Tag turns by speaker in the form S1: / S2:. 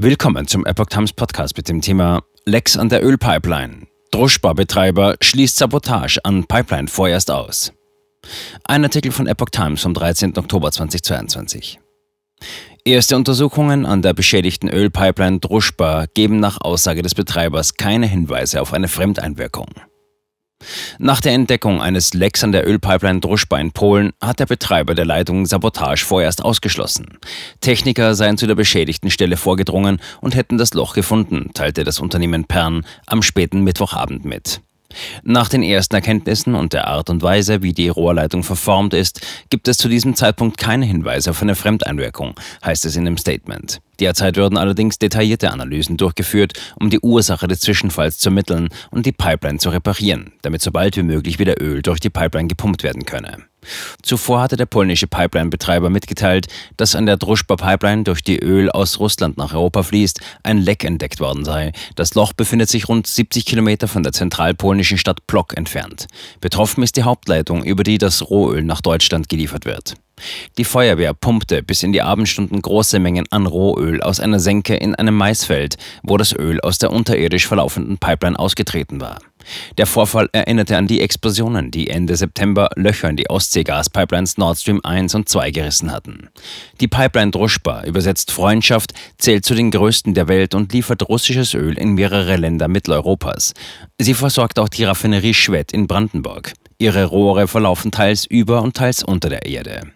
S1: Willkommen zum Epoch Times Podcast mit dem Thema Lecks an der Ölpipeline. Druschbar-Betreiber schließt Sabotage an Pipeline vorerst aus. Ein Artikel von Epoch Times vom 13. Oktober 2022. Erste Untersuchungen an der beschädigten Ölpipeline Druschbar geben nach Aussage des Betreibers keine Hinweise auf eine Fremdeinwirkung. Nach der Entdeckung eines Lecks an der Ölpipeline Druschba in Polen hat der Betreiber der Leitung Sabotage vorerst ausgeschlossen. Techniker seien zu der beschädigten Stelle vorgedrungen und hätten das Loch gefunden, teilte das Unternehmen Pern am späten Mittwochabend mit. Nach den ersten Erkenntnissen und der Art und Weise, wie die Rohrleitung verformt ist, gibt es zu diesem Zeitpunkt keine Hinweise auf eine Fremdeinwirkung, heißt es in dem Statement. Derzeit würden allerdings detaillierte Analysen durchgeführt, um die Ursache des Zwischenfalls zu ermitteln und die Pipeline zu reparieren, damit so bald wie möglich wieder Öl durch die Pipeline gepumpt werden könne. Zuvor hatte der polnische Pipeline-Betreiber mitgeteilt, dass an der Druschba-Pipeline, durch die Öl aus Russland nach Europa fließt, ein Leck entdeckt worden sei. Das Loch befindet sich rund 70 Kilometer von der zentralpolnischen Stadt Plok entfernt. Betroffen ist die Hauptleitung, über die das Rohöl nach Deutschland geliefert wird. Die Feuerwehr pumpte bis in die Abendstunden große Mengen an Rohöl aus einer Senke in einem Maisfeld, wo das Öl aus der unterirdisch verlaufenden Pipeline ausgetreten war. Der Vorfall erinnerte an die Explosionen, die Ende September Löcher in die Ostseegaspipelines Nord Stream 1 und 2 gerissen hatten. Die Pipeline Druschba, übersetzt Freundschaft, zählt zu den größten der Welt und liefert russisches Öl in mehrere Länder Mitteleuropas. Sie versorgt auch die Raffinerie Schwedt in Brandenburg. Ihre Rohre verlaufen teils über und teils unter der Erde.